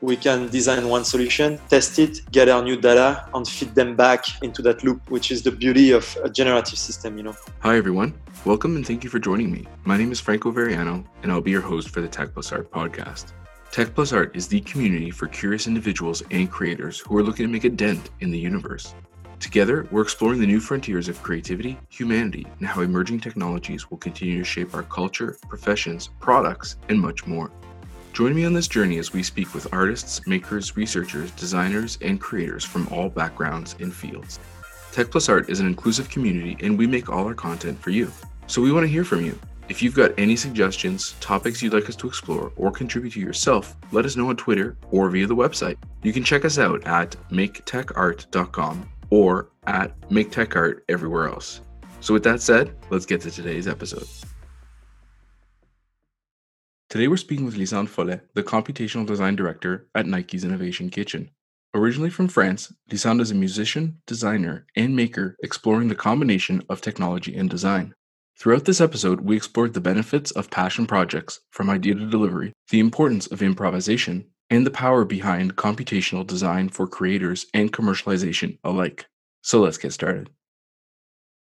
we can design one solution, test it, gather new data, and feed them back into that loop, which is the beauty of a generative system, you know. Hi, everyone. Welcome and thank you for joining me. My name is Franco Variano, and I'll be your host for the Tech Plus Art podcast. Tech Plus Art is the community for curious individuals and creators who are looking to make a dent in the universe. Together, we're exploring the new frontiers of creativity, humanity, and how emerging technologies will continue to shape our culture, professions, products, and much more. Join me on this journey as we speak with artists, makers, researchers, designers, and creators from all backgrounds and fields. Tech Plus Art is an inclusive community, and we make all our content for you. So we want to hear from you. If you've got any suggestions, topics you'd like us to explore, or contribute to yourself, let us know on Twitter or via the website. You can check us out at maketechart.com or at maketechart everywhere else. So, with that said, let's get to today's episode. Today, we're speaking with Lisanne Follet, the computational design director at Nike's Innovation Kitchen. Originally from France, Lisanne is a musician, designer, and maker exploring the combination of technology and design. Throughout this episode, we explored the benefits of passion projects from idea to delivery, the importance of improvisation, and the power behind computational design for creators and commercialization alike. So let's get started.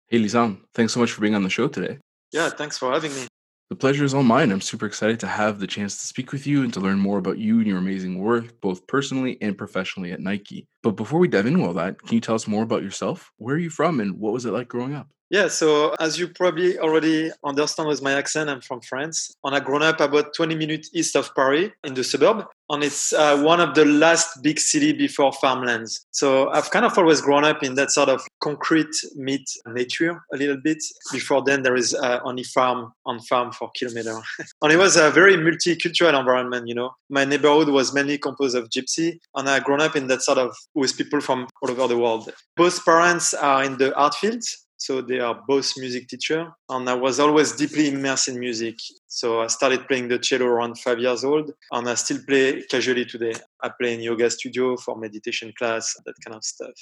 Hey, Lisanne, thanks so much for being on the show today. Yeah, thanks for having me. The pleasure is all mine. I'm super excited to have the chance to speak with you and to learn more about you and your amazing work, both personally and professionally at Nike. But before we dive into all that, can you tell us more about yourself? Where are you from and what was it like growing up? Yeah, so as you probably already understand with my accent, I'm from France. And I grown up about 20 minutes east of Paris in the suburb. And it's uh, one of the last big city before farmlands. So I've kind of always grown up in that sort of concrete meet nature a little bit. Before then, there is uh, only farm on farm for kilometer. and it was a very multicultural environment, you know. My neighborhood was mainly composed of gypsy. And I grown up in that sort of with people from all over the world. Both parents are in the art fields so they are both music teacher and i was always deeply immersed in music. So i started playing the cello around five years old and i still play casually today. I play in yoga studio for meditation class that kind of stuff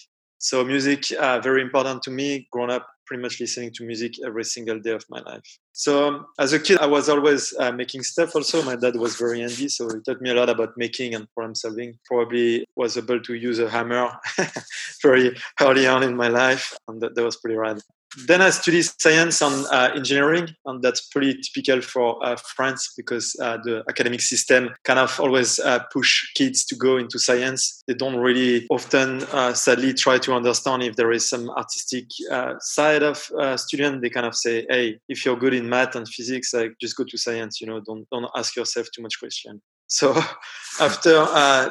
so music uh, very important to me grown up pretty much listening to music every single day of my life. So um, as a kid, I was always uh, making stuff. Also, my dad was very handy, so he taught me a lot about making and problem solving. Probably was able to use a hammer very early on in my life, and that, that was pretty rad then I studied science and uh, engineering, and that's pretty typical for uh, France because uh, the academic system kind of always uh, push kids to go into science. They don't really often, uh, sadly, try to understand if there is some artistic uh, side of a student. They kind of say, "Hey, if you're good in math and physics, like just go to science. You know, don't don't ask yourself too much question." So after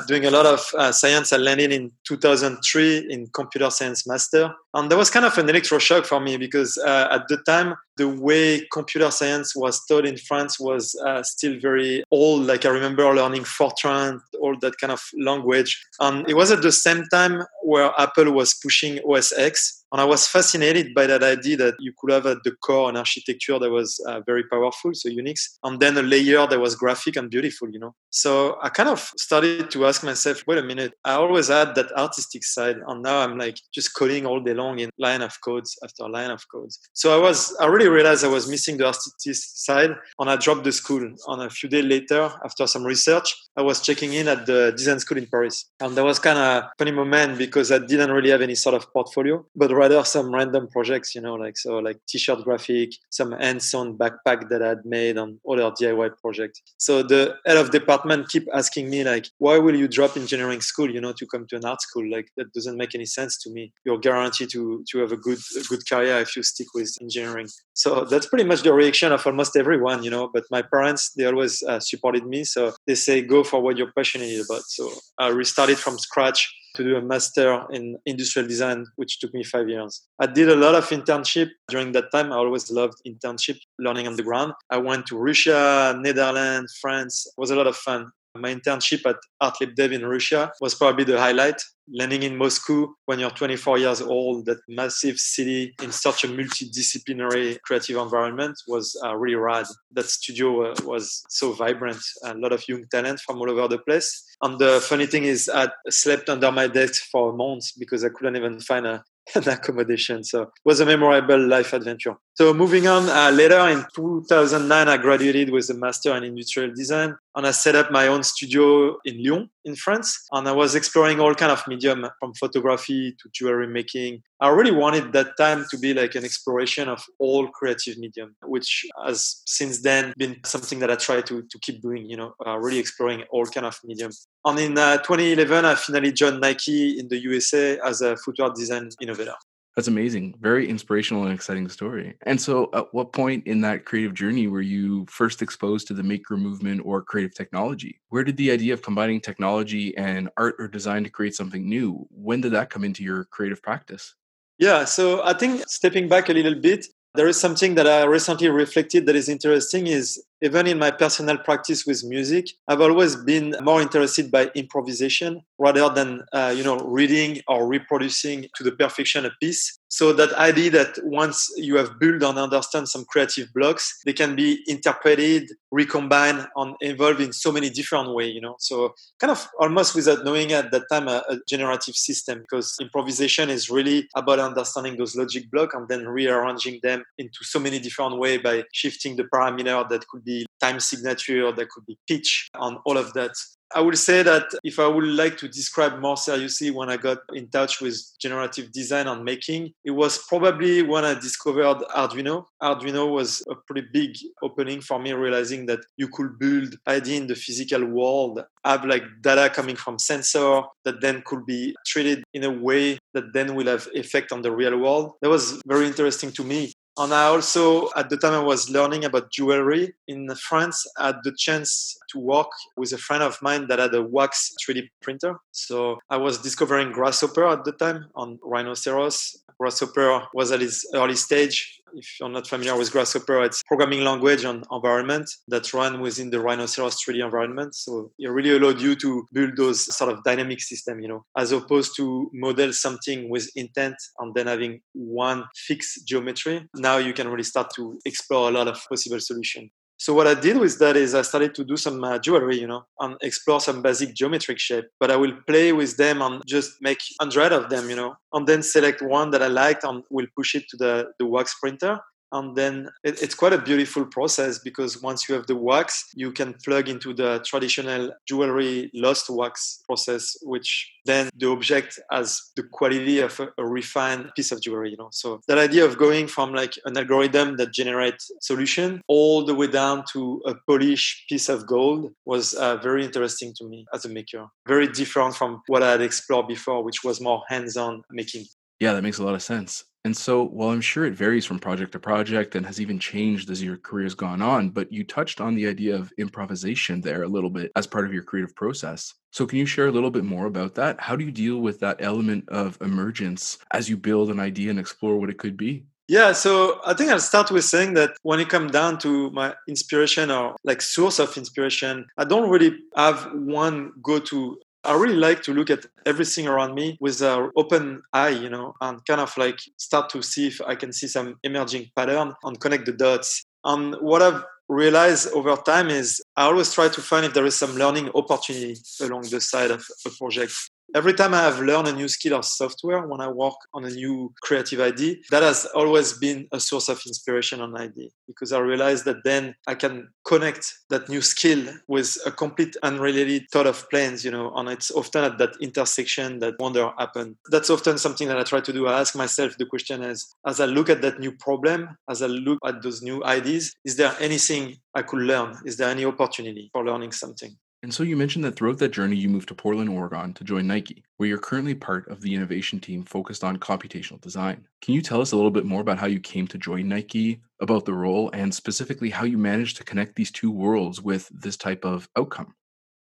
doing a lot of science, I landed in 2003 in computer science master. And that was kind of an electroshock for me because uh, at the time, the way computer science was taught in France was uh, still very old. Like I remember learning Fortran, all that kind of language. And it was at the same time where Apple was pushing OS X and I was fascinated by that idea that you could have at the core an architecture that was uh, very powerful, so Unix, and then a layer that was graphic and beautiful, you know. So I kind of started to ask myself, wait a minute, I always had that artistic side, and now I'm like just coding all day long in line of codes after line of codes. So I was, I really realized I was missing the artistic side, and I dropped the school. And a few days later, after some research, I was checking in at the design school in Paris, and that was kind of funny moment because I didn't really have any sort of portfolio, but rather some random projects, you know, like so like t-shirt graphic, some hands-on backpack that I had made on other DIY projects. So the head of department keep asking me like, why will you drop engineering school, you know, to come to an art school? Like that doesn't make any sense to me. You're guaranteed to to have a good a good career if you stick with engineering. So that's pretty much the reaction of almost everyone, you know. But my parents they always uh, supported me, so they say go for what you're passionate about. So I restarted from scratch to do a master in industrial design, which took me five years. I did a lot of internship during that time. I always loved internship, learning on the ground. I went to Russia, Netherlands, France. It was a lot of fun. My internship at Art Lebedev in Russia was probably the highlight. Landing in Moscow when you're 24 years old, that massive city in such a multidisciplinary creative environment was uh, really rad. That studio uh, was so vibrant, a lot of young talent from all over the place. And the funny thing is, I slept under my desk for a month because I couldn't even find a, an accommodation. So it was a memorable life adventure. So moving on, uh, later in 2009, I graduated with a master in industrial design. And I set up my own studio in Lyon, in France. And I was exploring all kind of medium from photography to jewelry making. I really wanted that time to be like an exploration of all creative medium, which has since then been something that I try to, to keep doing, you know, uh, really exploring all kind of medium. And in uh, 2011, I finally joined Nike in the USA as a footwear design innovator. That's amazing. Very inspirational and exciting story. And so, at what point in that creative journey were you first exposed to the maker movement or creative technology? Where did the idea of combining technology and art or design to create something new, when did that come into your creative practice? Yeah, so I think stepping back a little bit, there is something that I recently reflected that is interesting is even in my personal practice with music, I've always been more interested by improvisation rather than uh, you know reading or reproducing to the perfection a piece. So that idea that once you have built and understand some creative blocks, they can be interpreted, recombined, and evolve in so many different ways. You know, so kind of almost without knowing at that time a, a generative system because improvisation is really about understanding those logic blocks and then rearranging them into so many different ways by shifting the parameter that could be time signature, that could be pitch, on all of that. I would say that if I would like to describe more seriously when I got in touch with generative design and making, it was probably when I discovered Arduino. Arduino was a pretty big opening for me, realizing that you could build idea in the physical world, have like data coming from sensor that then could be treated in a way that then will have effect on the real world. That was very interesting to me. And I also, at the time I was learning about jewelry in France, had the chance to work with a friend of mine that had a wax 3D printer. So I was discovering Grasshopper at the time on Rhinoceros. Grasshopper was at its early stage if you're not familiar with Grasshopper, it's programming language and environment that run within the Rhinoceros 3D environment. So it really allowed you to build those sort of dynamic system, you know, as opposed to model something with intent and then having one fixed geometry. Now you can really start to explore a lot of possible solutions. So what I did with that is I started to do some uh, jewelry, you know, and explore some basic geometric shape. But I will play with them and just make hundred of them, you know, and then select one that I liked and will push it to the, the wax printer and then it, it's quite a beautiful process because once you have the wax you can plug into the traditional jewelry lost wax process which then the object has the quality of a, a, refined piece of jewelry you know? So that idea of going from like an algorithm that generates solution all the way down to a polished piece of gold was uh, very interesting to me as a maker. Very different from what i had explored before which was more hands-on making yeah that makes a lot of sense and so, while I'm sure it varies from project to project and has even changed as your career has gone on, but you touched on the idea of improvisation there a little bit as part of your creative process. So, can you share a little bit more about that? How do you deal with that element of emergence as you build an idea and explore what it could be? Yeah, so I think I'll start with saying that when it comes down to my inspiration or like source of inspiration, I don't really have one go to I really like to look at everything around me with an open eye, you know, and kind of like start to see if I can see some emerging pattern and connect the dots. And what I've realized over time is I always try to find if there is some learning opportunity along the side of a project every time I have learned a new skill or software, when I work on a new creative idea, that has always been a source of inspiration on idea because I realize that then I can connect that new skill with a complete unrelated thought of plans, you know, and it's often at that intersection that wonder happen. That's often something that I try to do. I ask myself the question as, as I look at that new problem, as I look at those new ideas, is there anything I could learn? Is there any opportunity for learning something? And so you mentioned that throughout that journey, you moved to Portland, Oregon to join Nike, where you're currently part of the innovation team focused on computational design. Can you tell us a little bit more about how you came to join Nike, about the role, and specifically how you managed to connect these two worlds with this type of outcome?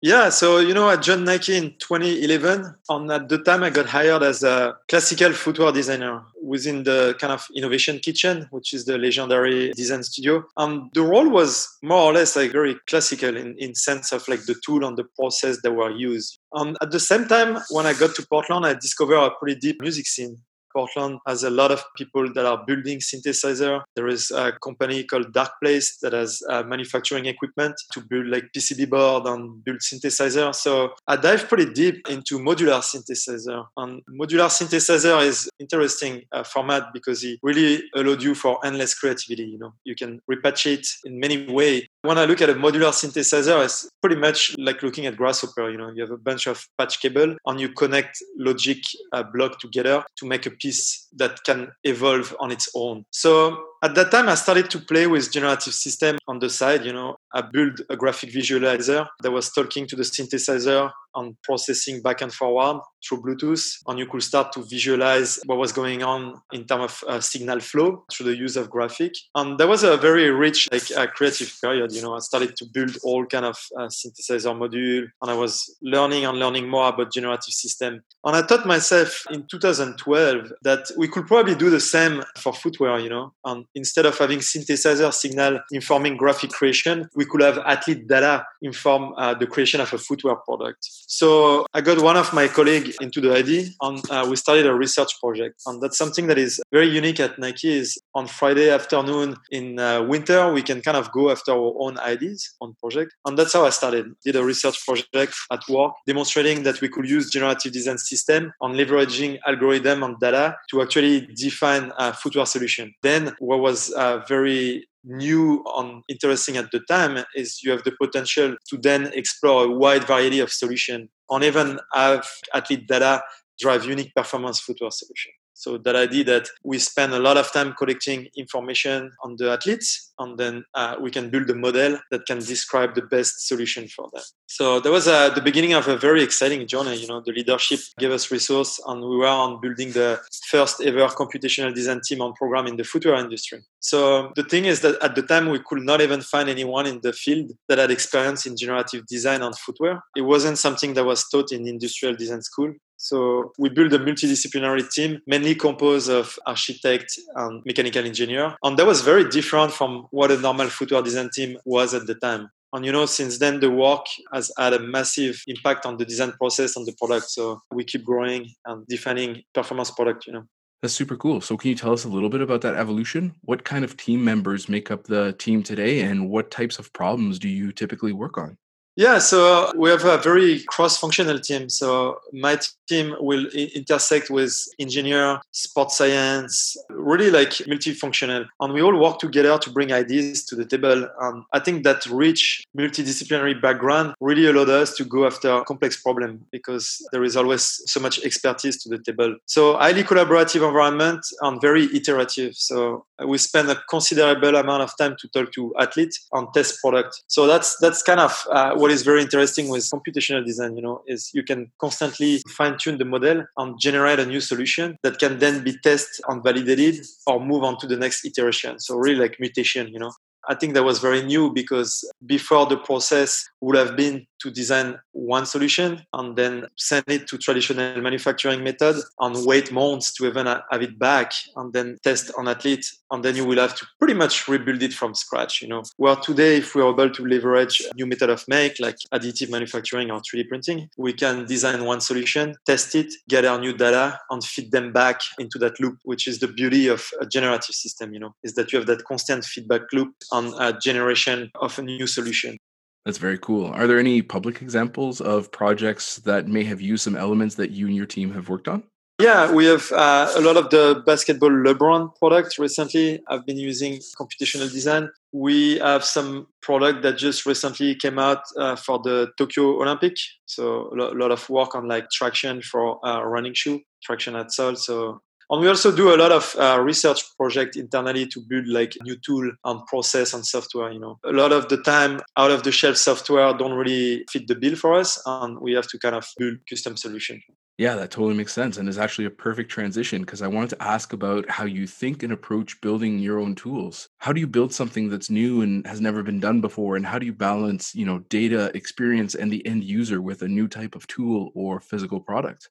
Yeah, so you know, I joined Nike in 2011, and at the time I got hired as a classical footwear designer within the kind of innovation kitchen, which is the legendary design studio. And the role was more or less like very classical in, in sense of like the tool and the process that were used. And at the same time, when I got to Portland, I discovered a pretty deep music scene Portland has a lot of people that are building synthesizer. There is a company called Dark Place that has uh, manufacturing equipment to build like PCB board and build synthesizer. So I dive pretty deep into modular synthesizer. And modular synthesizer is interesting uh, format because it really allowed you for endless creativity. You know, you can repatriate in many ways. When I look at a modular synthesizer, it's pretty much like looking at Grasshopper. You know, you have a bunch of patch cable and you connect logic uh, block together to make a piece that can evolve on its own. So at that time, I started to play with generative system on the side. You know, I built a graphic visualizer that was talking to the synthesizer and processing back and forward through Bluetooth. And you could start to visualize what was going on in terms of uh, signal flow through the use of graphic. And that was a very rich, like, uh, creative period. You know, I started to build all kind of uh, synthesizer module, and I was learning and learning more about generative system. And I thought myself in 2012 that we could probably do the same for footwear. You know, and instead of having synthesizer signal informing graphic creation, we could have athlete data inform uh, the creation of a footwear product. So I got one of my colleagues into the idea and uh, we started a research project. And that's something that is very unique at Nike is on Friday afternoon in uh, winter, we can kind of go after our own ideas on project. And that's how I started. Did a research project at work demonstrating that we could use generative design system on leveraging algorithm and data to actually define a footwear solution. Then what was uh, very new and interesting at the time is you have the potential to then explore a wide variety of solutions and even have athlete data drive unique performance footwear solution. So that idea that we spend a lot of time collecting information on the athletes, and then uh, we can build a model that can describe the best solution for them. So that was uh, the beginning of a very exciting journey. You know, the leadership gave us resource, and we were on building the first ever computational design team on program in the footwear industry. So the thing is that at the time we could not even find anyone in the field that had experience in generative design on footwear. It wasn't something that was taught in industrial design school. So we built a multidisciplinary team, mainly composed of architect and mechanical engineer. And that was very different from what a normal footwear design team was at the time. And you know, since then the work has had a massive impact on the design process and the product. So we keep growing and defining performance product, you know. That's super cool. So, can you tell us a little bit about that evolution? What kind of team members make up the team today, and what types of problems do you typically work on? Yeah, so we have a very cross-functional team. So my team will intersect with engineer, sports science, really like multifunctional, and we all work together to bring ideas to the table. And I think that rich multidisciplinary background really allowed us to go after complex problem because there is always so much expertise to the table. So highly collaborative environment and very iterative. So we spend a considerable amount of time to talk to athletes and test product. So that's that's kind of uh, what is very interesting with computational design, you know, is you can constantly fine tune the model and generate a new solution that can then be tested and validated or move on to the next iteration. So really like mutation, you know. I think that was very new because before the process would have been to design one solution and then send it to traditional manufacturing method and wait months to even have it back and then test on athlete. And then you will have to pretty much rebuild it from scratch you know. Where today if we're able to leverage new method of make like additive manufacturing or 3d printing we can design one solution test it gather new data and feed them back into that loop which is the beauty of a generative system you know is that you have that constant feedback loop on a generation of a new solution that's very cool. Are there any public examples of projects that may have used some elements that you and your team have worked on? Yeah, we have uh, a lot of the basketball LeBron products recently. I've been using computational design. We have some product that just recently came out uh, for the Tokyo Olympic. So a lot of work on like traction for uh, running shoe, traction at sole. So and we also do a lot of uh, research project internally to build like new tool and process and software. You know, a lot of the time, out of the shelf software don't really fit the bill for us, and we have to kind of build custom solution. Yeah, that totally makes sense and is actually a perfect transition because I wanted to ask about how you think and approach building your own tools. How do you build something that's new and has never been done before and how do you balance, you know, data, experience and the end user with a new type of tool or physical product?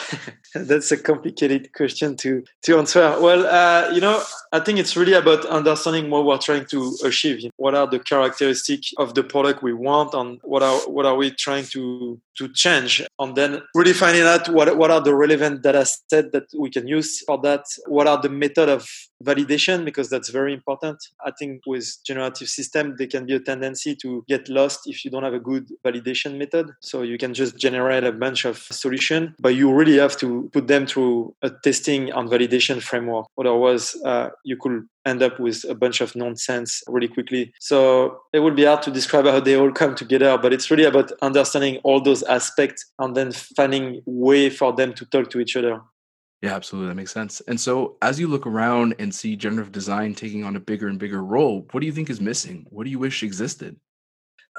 That's a complicated question to to answer. Well, uh, you know, I think it's really about understanding what we're trying to achieve. What are the characteristics of the product we want, and what are what are we trying to to change and then really finding out what, what are the relevant data set that we can use for that what are the method of validation because that's very important i think with generative system there can be a tendency to get lost if you don't have a good validation method so you can just generate a bunch of solution but you really have to put them through a testing and validation framework otherwise uh, you could end up with a bunch of nonsense really quickly. So it would be hard to describe how they all come together, but it's really about understanding all those aspects and then finding way for them to talk to each other. Yeah, absolutely. That makes sense. And so, as you look around and see generative design taking on a bigger and bigger role, what do you think is missing? What do you wish existed?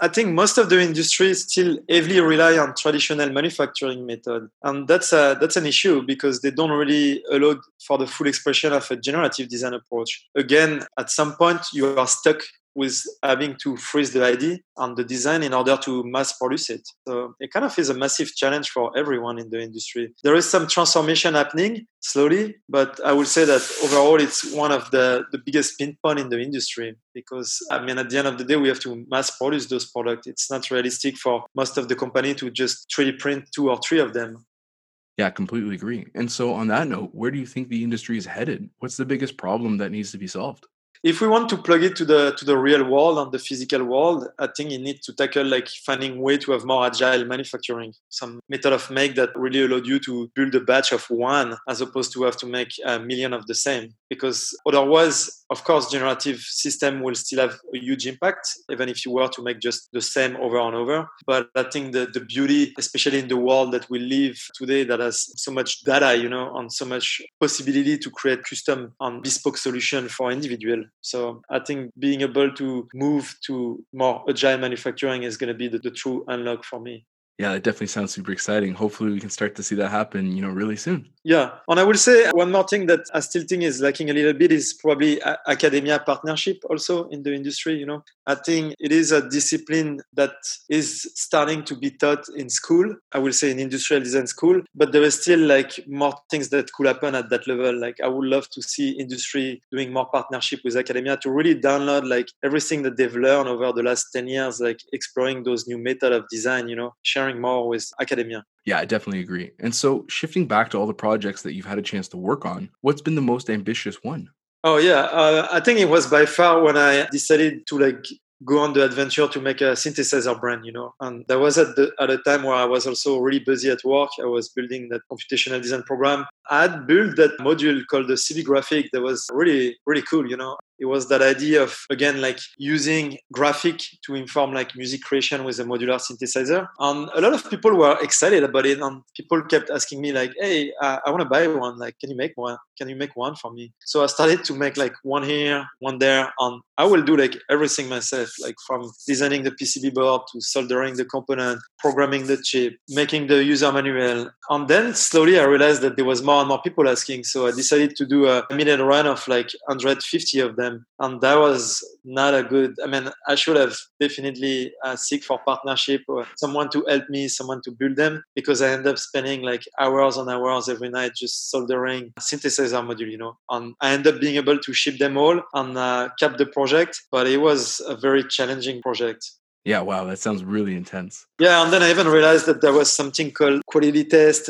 I think most of the industry still heavily rely on traditional manufacturing method, and that's a, that's an issue because they don't really allow for the full expression of a generative design approach. Again, at some point, you are stuck with having to freeze the ID and the design in order to mass produce it. So it kind of is a massive challenge for everyone in the industry. There is some transformation happening slowly, but I would say that overall it's one of the, the biggest pinpoint in the industry because I mean at the end of the day we have to mass produce those products. It's not realistic for most of the company to just 3D print two or three of them. Yeah, completely agree. And so on that note, where do you think the industry is headed? What's the biggest problem that needs to be solved? If we want to plug it to the to the real world and the physical world, I think you need to tackle like finding way to have more agile manufacturing, some method of make that really allowed you to build a batch of one as opposed to have to make a million of the same. Because otherwise, of course, generative system will still have a huge impact, even if you were to make just the same over and over. But I think the, the beauty, especially in the world that we live today that has so much data, you know, and so much possibility to create custom and bespoke solution for individual. So I think being able to move to more agile manufacturing is going to be the, the true unlock for me. Yeah, it definitely sounds super exciting. Hopefully, we can start to see that happen, you know, really soon. Yeah, and I will say one more thing that I still think is lacking a little bit is probably academia partnership also in the industry. You know, I think it is a discipline that is starting to be taught in school. I will say in industrial design school, but there is still like more things that could happen at that level. Like I would love to see industry doing more partnership with academia to really download like everything that they've learned over the last ten years, like exploring those new method of design. You know, sharing more with academia. Yeah, I definitely agree. And so, shifting back to all the projects that you've had a chance to work on, what's been the most ambitious one? Oh yeah, uh, I think it was by far when I decided to like go on the adventure to make a synthesizer brand, you know. And that was at the at a time where I was also really busy at work. I was building that computational design program. I had built that module called the CV graphic that was really, really cool, you know it was that idea of again like using graphic to inform like music creation with a modular synthesizer. And a lot of people were excited about it and people kept asking me like hey uh, i want to buy one like can you make one can you make one for me? So i started to make like one here one there and i will do like everything myself like from designing the pcb board to soldering the component programming the chip making the user manual. And then slowly i realized that there was more and more people asking so i decided to do a minute run of like 150 of them them and that was not a good i mean i should have definitely uh, seek for partnership or someone to help me someone to build them because i end up spending like hours and hours every night just soldering synthesizer module you know and i end up being able to ship them all and uh, cap the project but it was a very challenging project yeah, wow, that sounds really intense. Yeah, and then I even realized that there was something called quality test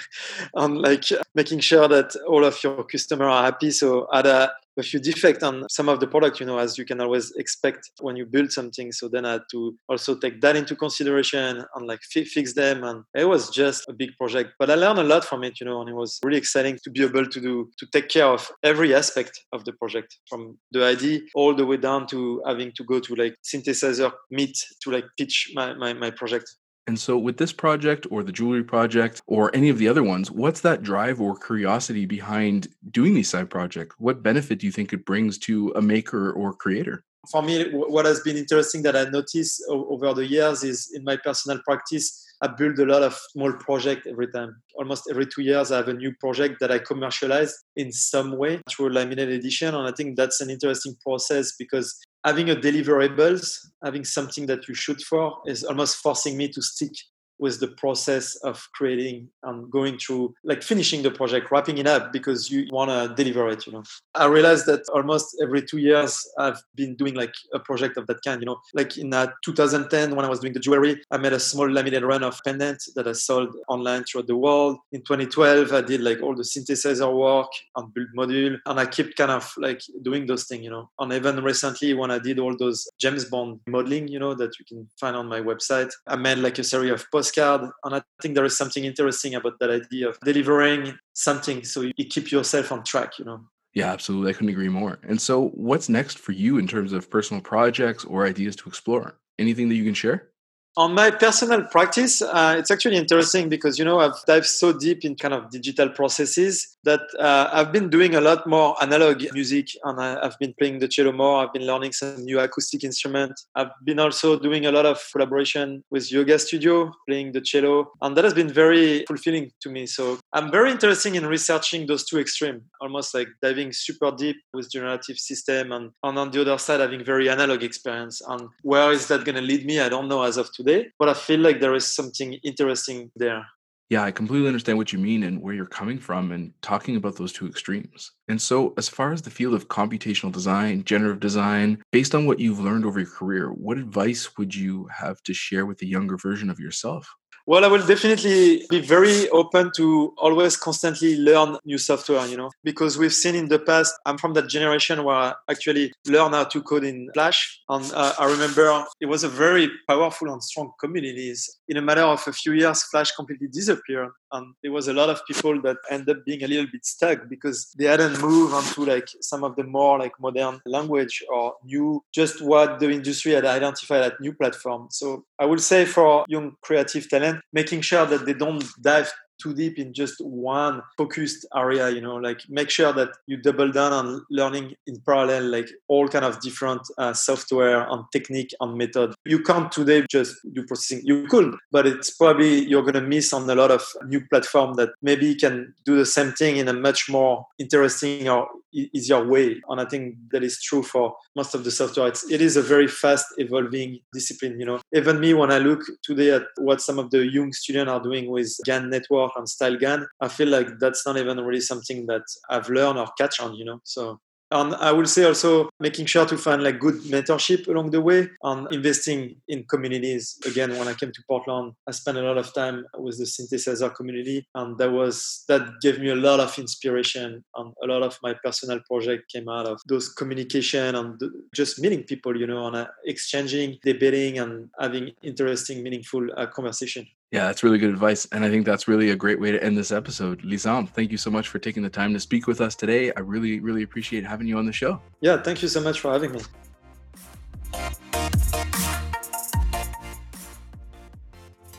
and like making sure that all of your customers are happy. So had a, a few defects on some of the product, you know, as you can always expect when you build something. So then I had to also take that into consideration and like fi- fix them. And it was just a big project, but I learned a lot from it, you know, and it was really exciting to be able to do, to take care of every aspect of the project from the ID all the way down to having to go to like synthesizer meet to like pitch my, my, my project. And so, with this project or the jewelry project or any of the other ones, what's that drive or curiosity behind doing these side projects? What benefit do you think it brings to a maker or creator? For me, what has been interesting that I noticed over the years is in my personal practice, I build a lot of small projects every time. Almost every two years, I have a new project that I commercialize in some way through a limited edition. And I think that's an interesting process because having a deliverables, having something that you shoot for is almost forcing me to stick with the process of creating and going through, like finishing the project, wrapping it up because you want to deliver it. You know, I realized that almost every two years I've been doing like a project of that kind. You know, like in uh, 2010 when I was doing the jewelry, I made a small laminated run of pendant that I sold online throughout the world. In 2012, I did like all the synthesizer work and build module, and I kept kind of like doing those things. You know, and even recently when I did all those James Bond modeling, you know, that you can find on my website, I made like a series of postcard, and I think there is something interesting about that idea of delivering something so you keep yourself on track. You know. Yeah, absolutely. I couldn't agree more. And so, what's next for you in terms of personal projects or ideas to explore? Anything that you can share? On my personal practice, uh, it's actually interesting because you know I've dived so deep in kind of digital processes that uh, I've been doing a lot more analog music, and I, have been playing the cello more. I've been learning some new acoustic instrument. I've been also doing a lot of collaboration with yoga studio, playing the cello, and that has been very fulfilling to me. So I'm very interested in researching those two extremes, almost like diving super deep with generative system, and, and on the other side having very analog experience. And where is that going to lead me? I don't know as of today but I feel like there is something interesting there. Yeah, I completely understand what you mean and where you're coming from and talking about those two extremes. And so, as far as the field of computational design, generative design, based on what you've learned over your career, what advice would you have to share with the younger version of yourself? Well, I will definitely be very open to always constantly learn new software, you know, because we've seen in the past, I'm from that generation where I actually learned how to code in Flash. And uh, I remember it was a very powerful and strong communities. In a matter of a few years, Flash completely disappeared. And there was a lot of people that end up being a little bit stuck because they hadn't moved onto like some of the more like modern language or new, just what the industry had identified at new platform. So I would say for young creative talent, making sure that they don't dive too deep in just one focused area you know like make sure that you double down on learning in parallel like all kind of different uh, software and technique and method. You can't today just do processing. You could but it's probably you're going to miss on a lot of new platform that maybe can do the same thing in a much more interesting or easier way. And i think that is true for most of the software it's, it is a very fast evolving discipline you know. Even me when i look today at what some of the young students are doing with GAN network and style GAN, I feel like that's not even really something that I've learned or catch on, you know. So and I will say also making sure to find like good mentorship along the way and investing in communities. Again, when I came to Portland, I spent a lot of time with the synthesizer community, and that was that gave me a lot of inspiration. And a lot of my personal project came out of those communication and just meeting people, you know, and uh, exchanging, debating, and having interesting, meaningful uh, conversation. Yeah, that's really good advice. And I think that's really a great way to end this episode. Lisanne, thank you so much for taking the time to speak with us today. I really, really appreciate having you on the show. Yeah, thank you so much for having me.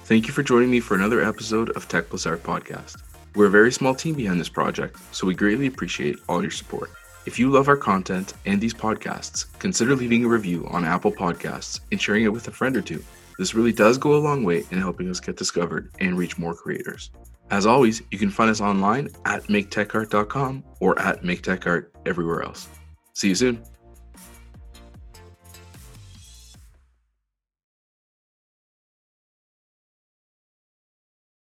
Thank you for joining me for another episode of Tech Plus Art Podcast. We're a very small team behind this project, so we greatly appreciate all your support. If you love our content and these podcasts, consider leaving a review on Apple Podcasts and sharing it with a friend or two. This really does go a long way in helping us get discovered and reach more creators. As always, you can find us online at maketechart.com or at maketechart everywhere else. See you soon.